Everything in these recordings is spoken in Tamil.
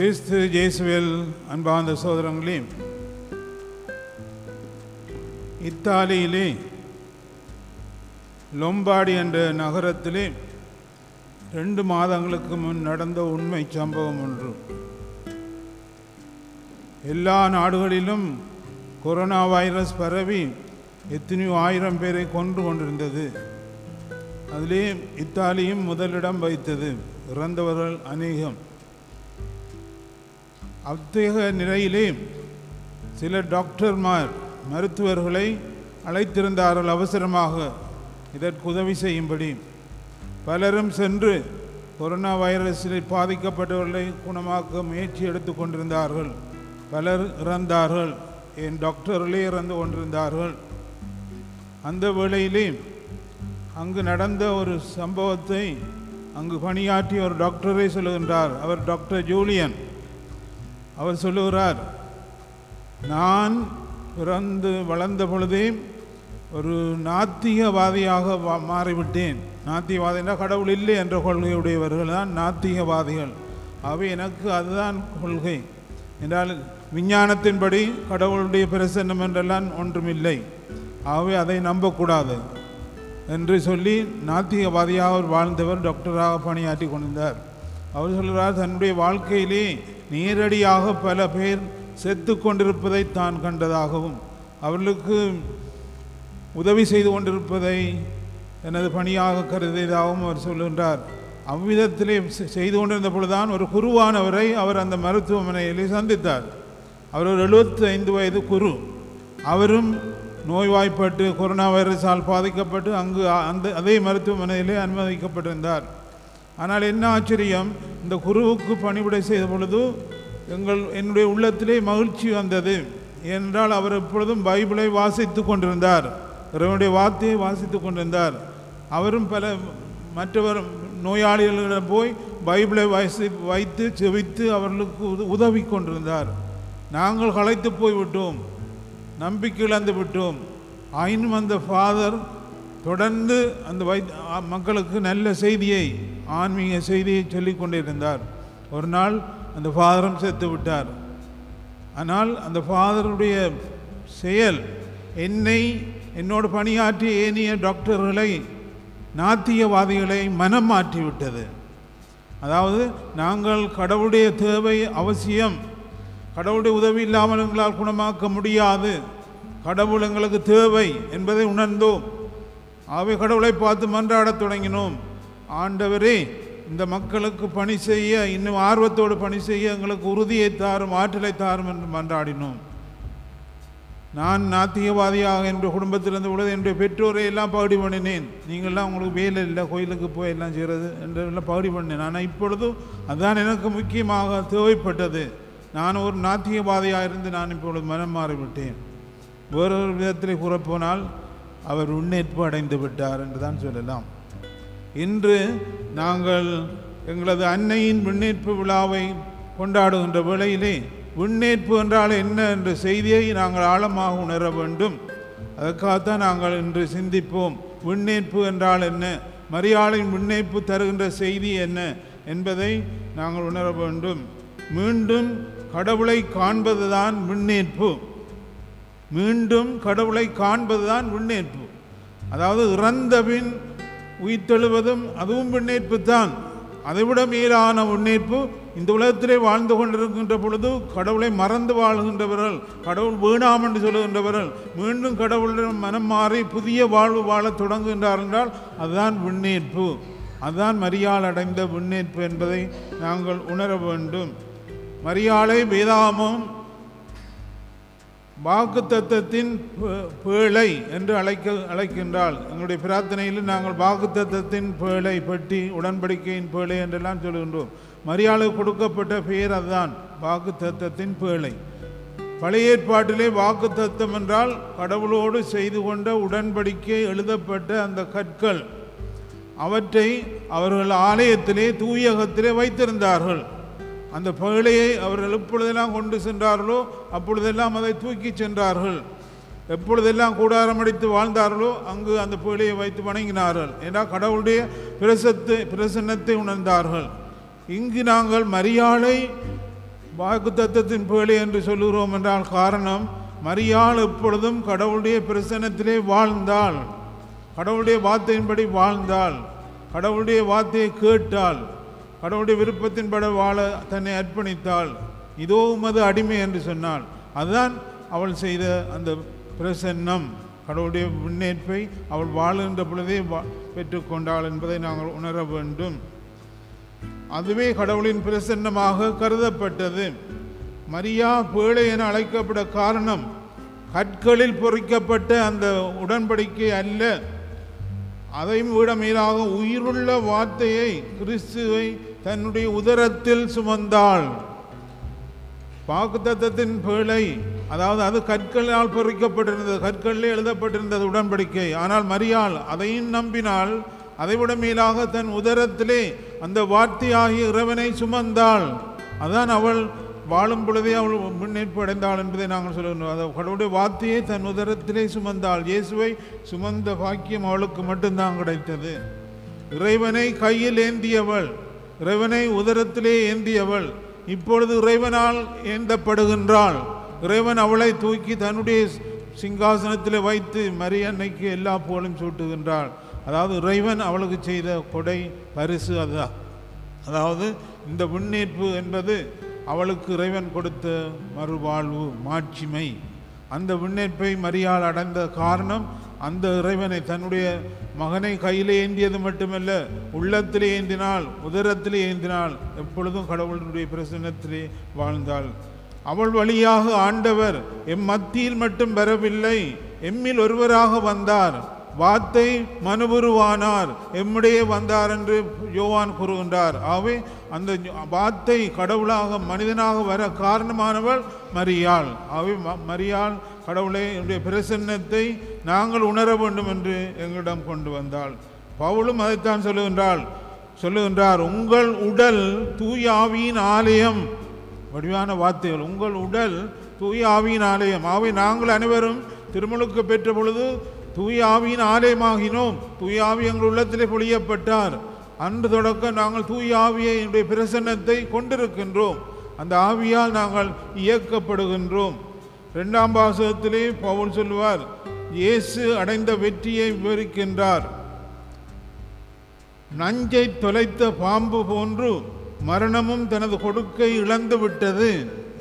கிறிஸ்து ஜேசுவில் அன்பார்ந்த சோதரங்களே இத்தாலியிலே லொம்பாடி என்ற நகரத்திலே ரெண்டு மாதங்களுக்கு முன் நடந்த உண்மை சம்பவம் ஒன்று. எல்லா நாடுகளிலும் கொரோனா வைரஸ் பரவி எத்தனையோ ஆயிரம் பேரை கொன்று கொண்டிருந்தது. அதிலே இத்தாலியும் முதலிடம் வைத்தது இறந்தவர்கள் அநேகம். அத்தகைய நிலையிலே சில டாக்டர்மார் மருத்துவர்களை அழைத்திருந்தார்கள் அவசரமாக. இதற்கு உதவி செய்யும்படி. பலரும் சென்று கொரோனா வைரஸில் பாதிக்கப்பட்டவர்களை குணமாக்க முயற்சி எடுத்து கொண்டிருந்தார்கள். பலர் இறந்தார்கள். என் டாக்டர்களே இறந்து கொண்டிருந்தார்கள். அந்த வேளையிலே அங்கு நடந்த ஒரு சம்பவத்தை அங்கு பணியாற்றிய ஒரு டாக்டரை சொல்லுகின்றார். அவர் டாக்டர் ஜூலியன். அவர் சொல்லுகிறார் நான் பிறந்து வளர்ந்த பொழுதே ஒரு நாத்திகவாதியாக மாறிவிட்டேன். நாத்திகவாதினா கடவுள் இல்லை என்ற கொள்கையுடையவர்கள் தான் நாத்திகவாதிகள். அவை எனக்கு அதுதான் கொள்கை. என்றால் விஞ்ஞானத்தின்படி கடவுளுடைய பிரசன்னம் என்றெல்லாம் ஒன்றுமில்லை. ஆகவே அதை நம்பக்கூடாது என்று சொல்லி நாத்திகவாதியாக அவர் வாழ்ந்தவர் டாக்டராக பணியாற்றி கொண்டிருந்தார். அவர் சொல்கிறார் தன்னுடைய வாழ்க்கையிலே நேரடியாக பல பேர் செத்து கொண்டிருப்பதை தான் கண்டதாகவும் அவர்களுக்கு உதவி செய்து கொண்டிருப்பதை எனது பணியாக கருதியதாகவும் அவர் சொல்கின்றார். அவ்விதத்திலே செய்து கொண்டிருந்த பொழுதுதான் ஒரு குருவானவரை அவர் அந்த மருத்துவமனையிலே சந்தித்தார். அவர் ஒரு 75 வயது குரு. அவரும் நோய்வாய்ப்பட்டு கொரோனா வைரஸால் பாதிக்கப்பட்டு அங்கு அந்த அதே மருத்துவமனையிலே அனுமதிக்கப்பட்டிருந்தார். ஆனால் என்ன ஆச்சரியம் இந்த குருவுக்கு பணிவிடை செய்த பொழுது எங்கள் என்னுடைய உள்ளத்திலே மகிழ்ச்சி வந்தது. ஏனென்றால் அவர் எப்பொழுதும் பைபிளை வாசித்து கொண்டிருந்தார். இறைவனுடைய வார்த்தையை வாசித்து கொண்டிருந்தார். அவரும் பல மற்றவர் நோயாளிகளிடம் போய் பைபிளை வாசி வைத்து செவித்து அவர்களுக்கு உத- உதவி கொண்டிருந்தார். நாங்கள் களைத்து போய்விட்டோம். நம்பிக்கை இழந்து விட்டோம். ஆயினும் அந்த ஃபாதர் தொடர்ந்து அந்த வை மக்களுக்கு நல்ல செய்தியை ஆன்மீக செய்தியை சொல்லி கொண்டிருந்தார். ஒரு நாள் அந்த ஃபாதரும் செத்து விட்டார். ஆனால் அந்த ஃபாதருடைய செயல் என்னை என்னோடு பணியாற்றிய ஏனைய டாக்டர்களை நாத்தியவாதிகளை மனம் மாற்றிவிட்டது. அதாவது நாங்கள் கடவுளுடைய தேவை அவசியம். கடவுளுடைய உதவி இல்லாமல் எங்களால் குணமாக்க முடியாது. கடவுள் எங்களுக்கு தேவை என்பதை உணர்ந்தோம். ஆவி கடவுளை பார்த்து மன்றாடத் தொடங்கினோம். ஆண்டவரே இந்த மக்களுக்கு பணி செய்ய இன்னும் ஆர்வத்தோடு பணி செய்ய எங்களுக்கு உறுதியை தாரும் ஆற்றலை தாரும் என்று மன்றாடினோம். நான் நாத்திகவாதியாக என்னுடைய குடும்பத்திலிருந்து உள்ளது என்னுடைய பெற்றோரை எல்லாம் பகுடி பண்ணினேன். நீங்கள்லாம் உங்களுக்கு வேலை இல்லை கோயிலுக்கு போய் எல்லாம் செய்கிறது என்று எல்லாம் பகுடி பண்ணினேன். ஆனால் இப்பொழுதும் அதுதான் எனக்கு முக்கியமாக தேவைப்பட்டது. நான் ஒரு நாத்திகவாதியாக இருந்து நான் இப்பொழுது மனம் மாறிவிட்டேன். வேறொரு விதத்தில் கூறப்போனால் அவர் உன்னேற்பு அடைந்து விட்டார் என்று தான் சொல்லலாம். இன்று நாங்கள் எங்களது அன்னையின் விண்ணேற்பு விழாவை கொண்டாடுகின்ற வேளையிலே விண்ணேற்பு என்றால் என்ன என்ற செய்தியை நாங்கள் ஆழமாக உணர வேண்டும். அதற்காகத்தான் நாங்கள் இன்று சிந்திப்போம் விண்ணேற்பு என்றால் என்ன மரியாளின் விண்ணேற்பு தருகின்ற செய்தி என்ன என்பதை நாங்கள் உணர வேண்டும். மீண்டும் கடவுளை காண்பதுதான் விண்ணேற்பு. மீண்டும் கடவுளை காண்பதுதான் விண்ணேற்பு அதாவது இறந்தபின் உயிர்த்தெழுவதும் அதுவும் விண்ணேற்பு தான் அதைவிட மேலான விண்ணேற்பு இந்த உலகத்திலே வாழ்ந்து கொண்டிருக்கின்ற பொழுது கடவுளை மறந்து வாழ்கின்றவர்கள் கடவுள் வேணாம் என்று சொல்லுகின்றவர்கள் மீண்டும் கடவுளிடம் மனம் மாறி புதிய வாழ்வு வாழத் தொடங்குகின்றார் என்றால் அதுதான் விண்ணேற்பு அதுதான் மரியாள் அடைந்த விண்ணேற்பு என்பதை நாங்கள் உணர வேண்டும். மரியாளை வேதாமம் வாக்கு தத்தத்தின் பேழை என்று அழைக்க அழைக்கின்றாள். எங்களுடைய பிரார்த்தனையில் நாங்கள் வாக்கு தத்தத்தின் பேழை பெட்டி உடன்படிக்கையின் பேழை என்றெல்லாம் சொல்கின்றோம். மரியாளுக்கு கொடுக்கப்பட்ட பெயர் அதுதான் வாக்கு தத்தத்தின் பேழை. பழைய ஏற்பாட்டிலே வாக்குத்தத்தம் என்றால் கடவுளோடு செய்து கொண்ட உடன்படிக்கை எழுதப்பட்ட அந்த கற்கள். அவற்றை அவர்கள் ஆலயத்திலே தூயகத்திலே வைத்திருந்தார்கள். அந்த பேழையை அவர்கள் எப்பொழுதெல்லாம் கொண்டு சென்றார்களோ அப்பொழுதெல்லாம் அதை தூக்கி சென்றார்கள். எப்பொழுதெல்லாம் கூடாரம் அடித்து வாழ்ந்தார்களோ அங்கு அந்த புகழையை வைத்து வணங்கினார்கள். என்றால் கடவுளுடைய பிரசத்தை பிரசன்னத்தை உணர்ந்தார்கள். இங்கு நாங்கள் மரியாளை வாக்கு தத்துவத்தின் புகழை என்று சொல்லுகிறோம் என்றால் காரணம் மரியாள் எப்பொழுதும் கடவுளுடைய பிரசன்னத்திலே வாழ்ந்தாள். கடவுளுடைய வார்த்தையின்படி வாழ்ந்தாள். கடவுளுடைய வார்த்தையை கேட்டாள். கடவுளுடைய விருப்பத்தின்பட வாழ தன்னை அர்ப்பணித்தாள் இதோ உமது அடிமை என்று சொன்னாள் அதுதான் அவள் செய்த அந்த பிரசன்னம். கடவுளுடைய முன்னேற்பை அவள் வாழுகின்ற பொழுதே வா- பெற்றுக்கொண்டாள் என்பதை நாங்கள் உணர வேண்டும். அதுவே கடவுளின் பிரசன்னமாக கருதப்பட்டது. மரியா பேழை என அழைக்கப்பட காரணம் கற்களில் பொறிக்கப்பட்ட அந்த உடன்படிக்கை அல்ல. அதையும் விட மேலாக உயிருள்ள வார்த்தையை கிறிஸ்துவை தன்னுடைய உதரத்தில் சுமந்தாள். வாக்குத்தத்தத்தின் பேழை அதாவது அது கற்களால் பொறிக்கப்பட்டிருந்தது கற்களில் எழுதப்பட்டிருந்தது உடன்படிக்கை. ஆனால் மரியாள் அதையும் நம்பினால் அதைவிட மேலாக தன் உதரத்திலே அந்த வார்த்தையாகிய இறைவனை சுமந்தாள். அதான் அவள் வாழும் பொழுதே அவள் முன்னேற்பு அடைந்தாள் என்பதை நாங்கள் சொல்லுகிறோம் அதை கடவுளுடைய வார்த்தையை தன் உதரத்திலே சுமந்தாள். இயேசுவை சுமந்த பாக்கியம் அவளுக்கு மட்டும்தான் கிடைத்தது. இறைவனை கையில் ஏந்தியவள். இறைவனை உதரத்திலே ஏந்தியவள். இப்பொழுது இறைவனால் ஏந்தப்படுகின்றாள். இறைவன் அவளை தூக்கி தன்னுடைய சிங்காசனத்தில் வைத்து மரியன்னைக்கு எல்லா புகழும் சூட்டுகின்றாள். அதாவது இறைவன் அவளுக்கு செய்த கொடை பரிசு அதுதான். அதாவது இந்த முன்னேற்பு என்பது அவளுக்கு இறைவன் கொடுத்த மறுவாழ்வு மாட்சிமை. அந்த விண்ணேற்பை மரியாள் அடைந்த காரணம் அந்த இறைவனை தன்னுடைய மகனை கையில் ஏந்தியது மட்டுமல்ல உள்ளத்தில் ஏந்தினால் உதரத்தில் ஏந்தினால் எப்பொழுதும் கடவுளுடைய பிரசன்னத்திலே வாழ்ந்தாள். அவள் வழியாக ஆண்டவர் எம் மத்தியில் மட்டும் வரவில்லை எம்மில் ஒருவராக வந்தார். வார்த்தை மனுபுருவானார் எம்முடைய வந்தார் என்று யோவான் கூறுகின்றார். ஆகவே அந்த வார்த்தை கடவுளாக மனிதனாக வர காரணமானவள் மரியாள். ஆகவே ம- மரியாள் கடவுளை என்னுடைய பிரசன்னத்தை நாங்கள் உணர வேண்டும் என்று எங்களிடம் கொண்டு வந்தாள். பவுலும் அதைத்தான் சொல்லுகின்றாள். சொல்லுகின்றார் உங்கள் உடல் தூய ஆவியின் ஆலயம். வடிவான வார்த்தைகள் உங்கள் உடல் தூய ஆவியின் ஆலயம். ஆவை நாங்கள் அனைவரும் திருமுழுக்கு பெற்ற பொழுது தூய ஆவியின் ஆலயமாகினோம். தூய ஆவி எங்கள் உள்ளத்திலே பொழியப்பட்டார். அன்று தொடக்க நாங்கள் தூய ஆவியை என்னுடைய பிரசன்னத்தை கொண்டிருக்கின்றோம். அந்த ஆவியால் நாங்கள் இயக்கப்படுகின்றோம். ரெண்டாம் பாசகத்திலே பவுல் சொல்வார் இயேசு அடைந்த வெற்றியை விவரிக்கின்றார். நஞ்சை தொலைத்த பாம்பு போன்று மரணமும் தனது கொடுக்கை இழந்து விட்டது.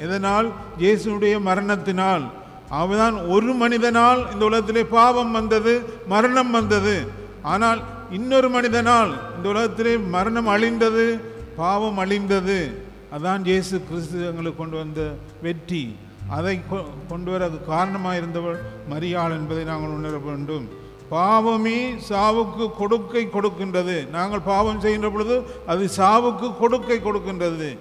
இதனால் இயேசுடைய மரணத்தினால். அவதான் ஒரு மனிதனால் இந்த உலகத்திலே பாவம் வந்தது மரணம் வந்தது. ஆனால் இன்னொரு மனிதனால் இந்த உலகத்திலே மரணம் அழிந்தது பாவம் அழிந்தது. அதான் இயேசு கிறிஸ்து எங்களுக்கு கொண்டு வந்த வெற்றி. அதை கொ- கொண்டு வர காரணமாக இருந்தவள் மரியாள் என்பதை நாங்கள் உணர வேண்டும். பாவமே சாவுக்கு கொடுக்கை கொடுக்கின்றது. நாங்கள் பாவம் செய்கின்ற பொழுது அது சாவுக்கு கொடுக்கை கொடுக்கின்றது.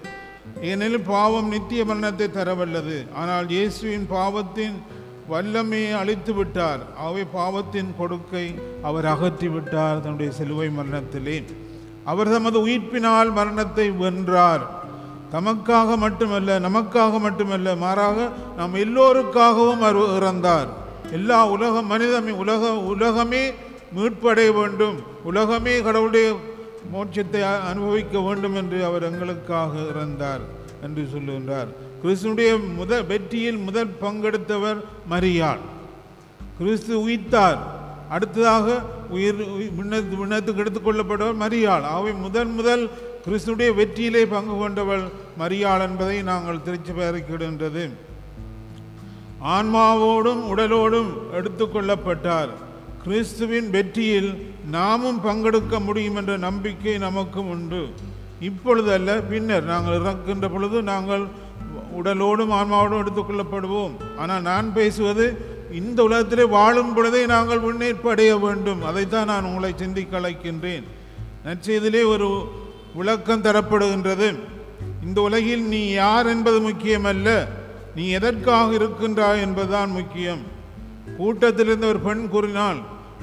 ஏனெனில் பாவம் நித்திய மரணத்தை தரவல்லது. ஆனால் இயேசுவின் பாவத்தின் வல்லமையை அழித்து விட்டார். அவை பாவத்தின் கொடுக்கை அவர் அகற்றி விட்டார் தன்னுடைய சிலுவை மரணத்திலே. அவர் தமது உயிர்ப்பினால் மரணத்தை வென்றார். தமக்காக மட்டுமல்ல நமக்காக மட்டுமல்ல மாறாக நாம் எல்லோருக்காகவும் அவர் இறந்தார். எல்லா உலக மனிதமே உலக உலகமே மீட்படைய வேண்டும். உலகமே கடவுளுடைய மோட்சத்தை அனுபவிக்க வேண்டும் என்று அவர் எங்களுக்காக இறந்தார் என்று சொல்லுகின்றார். கிறிஸ்துடைய முதல் வெற்றியில் முதல் பங்கெடுத்தவர் மரியாள் கிறிஸ்து உயிர்த்தார். அடுத்ததாக உயிர் விண்ணத்து விண்ணத்துக்கு எடுத்துக்கொள்ளப்பட்டவர் மரியாள் அவை முதன் முதல் கிறிஸ்துடைய வெற்றியிலே பங்கு கொண்டவள் மரியாள் என்பதை நாங்கள் திருச்சி பெயர்க்கிடுகின்றது. ஆன்மாவோடும் உடலோடும் எடுத்துக்கொள்ளப்பட்டார் கிறிஸ்துவின் வெற்றியில் நாமும் பங்கெடுக்க முடியும் என்ற நம்பிக்கை நமக்கும் உண்டு. இப்பொழுதல்ல பின்னர் நாங்கள் இறக்கின்ற பொழுது நாங்கள் உடலோடும் ஆன்மாவோடும் எடுத்துக்கொள்ளப்படுவோம் ஆனால் நான் பேசுவது இந்த உலகத்திலே வாழும் பொழுதே நாங்கள் முன்னேற்பு அடைய வேண்டும். அதைத்தான் நான் உங்களை சிந்திக்க அழைக்கின்றேன். நற்செய்தியிலே ஒரு விளக்கம் தரப்படுகின்றது. இந்த உலகில் நீ யார் என்பது முக்கியமல்ல நீ எதற்காக இருக்கின்றாய் என்பதுதான் முக்கியம். கூட்டத்திலிருந்த ஒரு பெண் கூறினாள்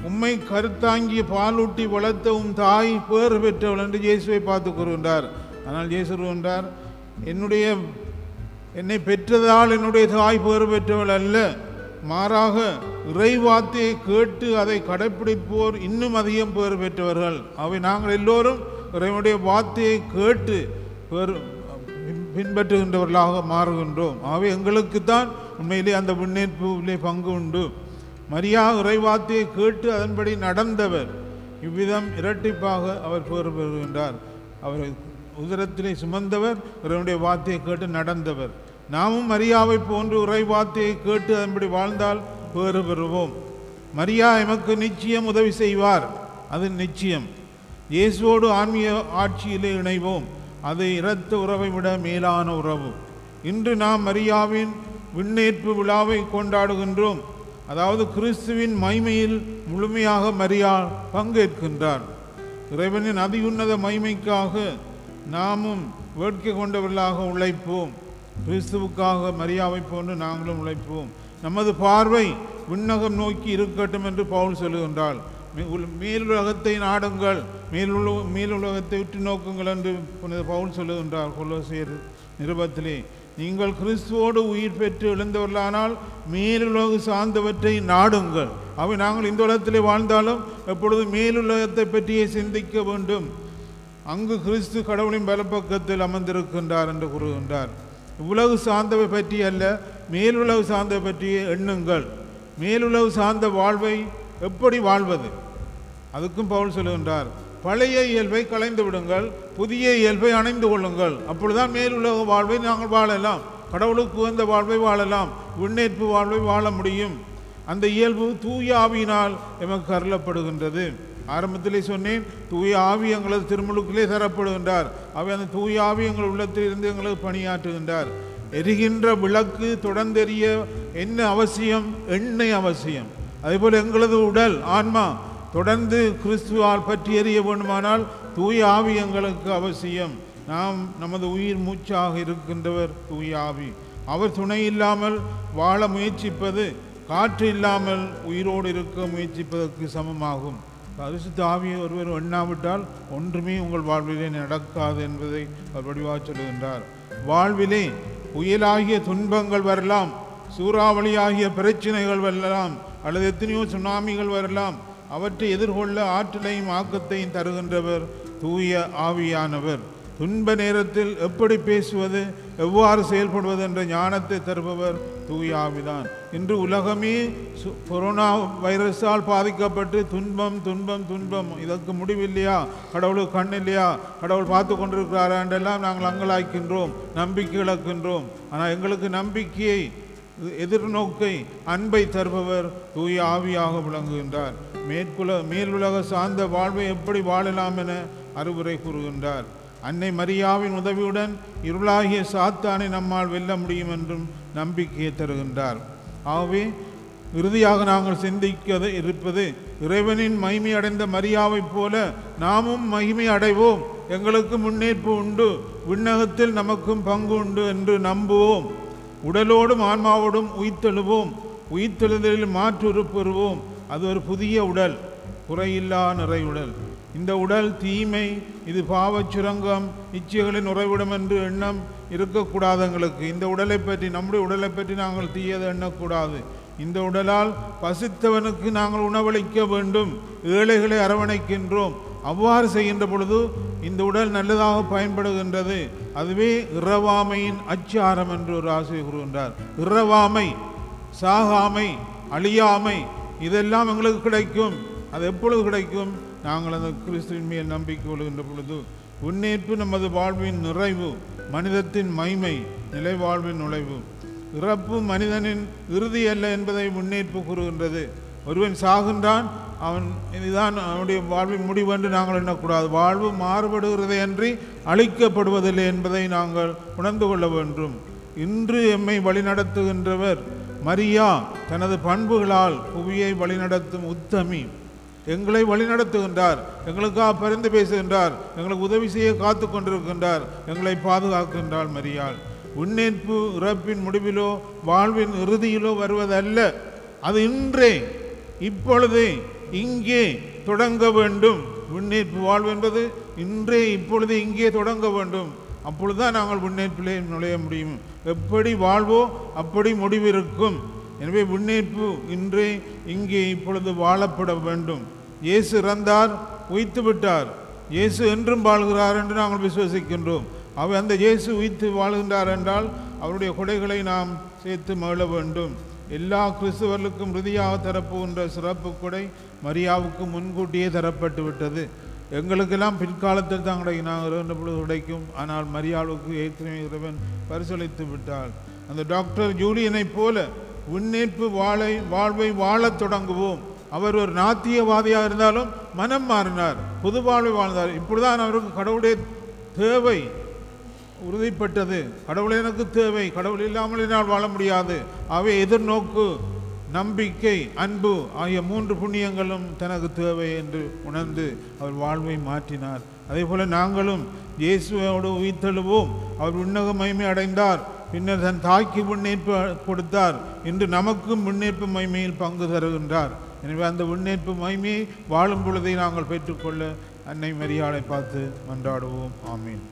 உம்மை கருத்தாங்கி பாலூட்டி வளர்த்த உம் தாய் பேர் பெற்றவள் என்று இயேசுவை பார்த்து கூறுகின்றார். ஆனால் இயேசு கூறுகின்றார் என்னுடைய என்னை பெற்றதால் என்னுடைய தாய் பேர் பெற்றவள் அல்ல. மாறாக இறைவார்த்தையை கேட்டு அதை கடைப்பிடிப்போர் இன்னும் அதிகம் பேர் பெற்றவர்கள். அவை நாங்கள் எல்லோரும் இறைவனுடைய வார்த்தையை கேட்டு பேறு பின்பற்றுகின்றவர்களாக மாறுகின்றோம். ஆகவே எங்களுக்கு தான் உண்மையிலே அந்த முன்னேற்பிலே பங்கு உண்டு. மரியா இறைவார்த்தையை கேட்டு அதன்படி நடந்தவர் இவ்விதம் இரட்டிப்பாக அவர் பேறு பெறுகின்றார். அவர் உதரத்திலே சுமந்தவர் இறைவனுடைய வார்த்தையை கேட்டு நடந்தவர். நாமும் மரியாவை போன்று இறை வார்த்தையை கேட்டு அதன்படி வாழ்ந்தால் பேறு பெறுவோம். மரியா எமக்கு நிச்சயம் உதவி செய்வார். அது நிச்சயம். இயேசுவோடு ஆன்மீக ஆட்சியிலே இணைவோம். அது இரத்த உறவை விட மேலான உறவு. இன்று நாம் மரியாவின் விண்ணேற்பு விழாவை கொண்டாடுகின்றோம். அதாவது கிறிஸ்துவின் மைமையில் முழுமையாக மரியா பங்கேற்கின்றார். இறைவனின் அதியுன்னத மைமைக்காக நாமும் வேட்கை கொண்டவர்களாக உழைப்போம். கிறிஸ்துவுக்காக மரியாவை போன்று நாங்களும் உழைப்போம். நமது பார்வை விண்ணகம் நோக்கி இருக்கட்டும் என்று பவுல் சொல்லுகின்றாள் மே- உலகத்தை நாடுங்கள் நாடுங்கள். மேலுல உலகத்தை உற்று நோக்குங்கள் என்று புனித பவுல் சொல்லுகின்றார் கொலோசியர் நிருபத்திலே. நீங்கள் கிறிஸ்துவோடு உயிர் பெற்று எழுந்தவர்களானால் மேலுலகு சார்ந்தவற்றை நாடுங்கள். அவை நாங்கள் இந்த உலகத்திலே வாழ்ந்தாலும் எப்பொழுது மேலுலகத்தை பற்றியே சிந்திக்க வேண்டும். அங்கு கிறிஸ்து கடவுளின் பலப்பக்கத்தில் அமர்ந்திருக்கின்றார் என்று கூறுகின்றார். உலகு சார்ந்தவை பற்றி அல்ல மேலுலகு சார்ந்தவை பற்றியே எண்ணுங்கள். மேலுலகு சார்ந்த வாழ்வை எப்படி வாழ்வது? அதுக்கும் பவுல் சொல்லுகின்றார் பழைய இயல்பை கலைந்து விடுங்கள் புதிய இயல்பை அணைந்து கொள்ளுங்கள். அப்பொழுதுதான் மேலுலக வாழ்வை நாங்கள் வாழலாம். கடவுளுக்கு உகந்த வாழ்வை வாழலாம். விண்ணேற்பு வாழ்வை வாழ முடியும். அந்த இயல்பு தூய ஆவியினால் எமக்கு அருளப்படுகின்றது. ஆரம்பத்திலே சொன்னேன் தூய ஆவி எங்களது திருமுழுக்கிலே தரப்படுகின்றார். அவை அந்த தூய ஆவி எங்கள் உள்ளத்தில் இருந்து எங்களுக்கு பணியாற்றுகின்றார். எரிகின்ற விளக்கு தொடர்ந்தெறிய என்ன அவசியம்? எண்ணெய் அவசியம். அதேபோல் எங்களது உடல் ஆன்மா தொடர்ந்து கிறிஸ்துவால் பற்றி எறிய வேண்டுமானால் தூய ஆவி எங்களுக்கு அவசியம். நாம் நமது உயிர் மூச்சாக இருக்கின்றவர் தூய ஆவி. அவர் துணை இல்லாமல் வாழ முயற்சிப்பது காற்று இல்லாமல் உயிரோடு இருக்க முயற்சிப்பதற்கு சமமாகும். பரிசுத்த ஆவியை ஒருவர் எண்ணாவிட்டால் ஒன்றுமே உங்கள் வாழ்விலே நடக்காது என்பதை அவர் வடிவாக சொல்கின்றார். வாழ்விலே புயலாகிய துன்பங்கள் வரலாம் சூறாவளியாகிய பிரச்சனைகள் வரலாம் அல்லது எத்தனையோ சுனாமிகள் வரலாம். அவற்றை எதிர்கொள்ள ஆற்றலையும் ஆக்கத்தையும் தருகின்றவர் தூய ஆவியானவர். துன்ப நேரத்தில் எப்படி பேசுவது எவ்வாறு செயல்படுவது என்ற ஞானத்தை தருபவர் தூய ஆவிதான். இன்று உலகமே சு- கொரோனா வைரஸால் பாதிக்கப்பட்டு துன்பம் துன்பம் துன்பம். இதற்கு முடிவில்லையா? கடவுளுக்கு கண் இல்லையா? கடவுள் பார்த்து கொண்டிருக்கிறாரா என்றெல்லாம் நாங்கள் அங்கலாய்க்கின்றோம் நம்பிக்கை இழக்கின்றோம். ஆனால் எங்களுக்கு நம்பிக்கையை எதிர்நோக்கை அன்பை தருபவர் தூய ஆவியாக விளங்குகின்றார். மேற்குல மேலுலக சார்ந்த வாழ்வை எப்படி வாழலாம் என அறிவுரை கூறுகின்றார். அன்னை மரியாவின் உதவியுடன் இருளாகிய சாத்தானை நம்மால் வெல்ல முடியும் என்றும் நம்பிக்கையை தருகின்றார். ஆகவே இறுதியாக நாங்கள் சிந்திக்க இருப்பது இறைவனின் மகிமை அடைந்த மரியாவைப் போல நாமும் மகிமை அடைவோம். எங்களுக்கு முன்னேற்பு உண்டு விண்ணகத்தில் நமக்கும் பங்கு உண்டு என்று நம்புவோம். உடலோடும் ஆன்மாவோடும் உயிர்த்தெழுவோம். உயிர்த்தெழுதலில் மாற்று பெறுவோம். அது ஒரு புதிய உடல் குறையில்லா நிறை உடல். இந்த உடல் தீமை இது பாவச் சுரங்கம் இச்சைகளின் உறைவிடம் என்று எண்ணம் இருக்கக்கூடாது எங்களுக்கு இந்த உடலை பற்றி நம்முடைய உடலை பற்றி நாங்கள் தீயதை எண்ணக்கூடாது. இந்த உடலால் பசித்தவனுக்கு நாங்கள் உணவளிக்க வேண்டும். ஏழைகளை அரவணைக்கின்றோம். அவ்வாறு செய்கின்ற பொழுது இந்த உடல் நல்லதாக பயன்படுகின்றது. அதுவே இறவாமையின் அச்சாரம் என்று ஒரு ஆசிரியர் கூறுகின்றார். இறவாமை சாகாமை அழியாமை இதெல்லாம் எங்களுக்கு கிடைக்கும். அது எப்பொழுது கிடைக்கும்? நாங்கள் அந்த கிறிஸ்துவின் மேல் நம்பிக்கை கொள்கின்ற பொழுது. முன்னேற்பு நமது வாழ்வின் நிறைவு மனிதத்தின் மைமை நிலை வாழ்வின் நுழைவு. இறப்பு மனிதனின் இறுதி அல்ல என்பதை முன்னேற்பு கூறுகின்றது. ஒருவன் சாகின்றான் அவன் இதுதான் அவனுடைய வாழ்வின் முடிவு என்று நாங்கள் எண்ணக்கூடாது. வாழ்வு மாறுபடுகிறதே அன்றி அழிக்கப்படுவதில்லை என்பதை நாங்கள் உணர்ந்து கொள்ள வேண்டும். இன்று எம்மை வழிநடத்துகின்றவர் மரியா தனது பண்புகளால் புவியை வழிநடத்தும் உத்தமி. எங்களை வழிநடத்துகின்றார் எங்களுக்காக பரிந்து பேசுகின்றார் எங்களுக்கு உதவி செய்ய காத்து கொண்டிருக்கின்றார் எங்களை பாதுகாக்கின்றாள் மரியாள். உன்னேற்பு இறப்பின் முடிவிலோ வாழ்வின் இறுதியிலோ வருவதல்ல. அது இன்றே இப்பொழுதே இங்கே தொடங்க வேண்டும். முன்னேற்பு வாழ்வு என்பது இன்றே இப்பொழுது இங்கே தொடங்க வேண்டும். அப்பொழுதுதான் நாங்கள் முன்னேற்பிலே நுழைய முடியும். எப்படி வாழ்வோ அப்படி முடிவிருக்கும். எனவே முன்னேற்பு இன்றே இங்கே இப்பொழுது வாழப்பட வேண்டும். இயேசு இறந்தார் உயித்து விட்டார். இயேசு என்றும் வாழ்கிறார் என்று நாங்கள் விசுவசிக்கின்றோம். அவர் அந்த இயேசு உயித்து வாழ்கின்றார் என்றால் அவருடைய கொடைகளை நாம் சேர்த்து மகிழ வேண்டும். எல்லா கிறிஸ்துவர்களுக்கும் இறுதியாக தரப்புகின்ற சிறப்பு கொடை மரியாவுக்கு முன்கூட்டியே தரப்பட்டு விட்டது. எங்களுக்கெல்லாம் பிற்காலத்தில் தான் கிடைக்கும் நாங்கள் இரண்டு பொழுது கிடைக்கும் ஆனால் மரியாளுக்கு ஏற்கனவே இறைவன் பரிசளித்து விட்டால் அந்த டாக்டர் ஜூலியனைப் போல உன்னேற்பு வாழை வாழ்வை வாழத் தொடங்குவோம். அவர் ஒரு நாத்தியவாதியாக இருந்தாலும் மனம் மாறினார். புது வாழ்வை வாழ்ந்தார். இப்படிதான் அவருக்கு கடவுளுடைய தேவை. உறுதிப்பட்டது. கடவுள் எனக்கு தேவை. கடவுள் இல்லாமல் என்னால் வாழ முடியாது. அவை எதிர்நோக்கு நம்பிக்கை அன்பு ஆகிய மூன்று புண்ணியங்களும் தனக்கு தேவை என்று உணர்ந்து அவர் வாழ்வை மாற்றினார். அதேபோல நாங்களும் இயேசுவோடு உயிர்த்தெழுவோம். அவர் உன்னக மகிமை அடைந்தார். பின்னர் தன் தாய்க்கு முன்னேற்பு கொடுத்தார் இன்று நமக்கும் முன்னேற்பு மகிமையில் பங்கு தருகின்றார். எனவே அந்த முன்னேற்பு மகிமையை வாழும் பொழுதை நாங்கள் பெற்றுக்கொள்ள அன்னை மரியாதை பார்த்து மன்றாடுவோம். ஆமீன்.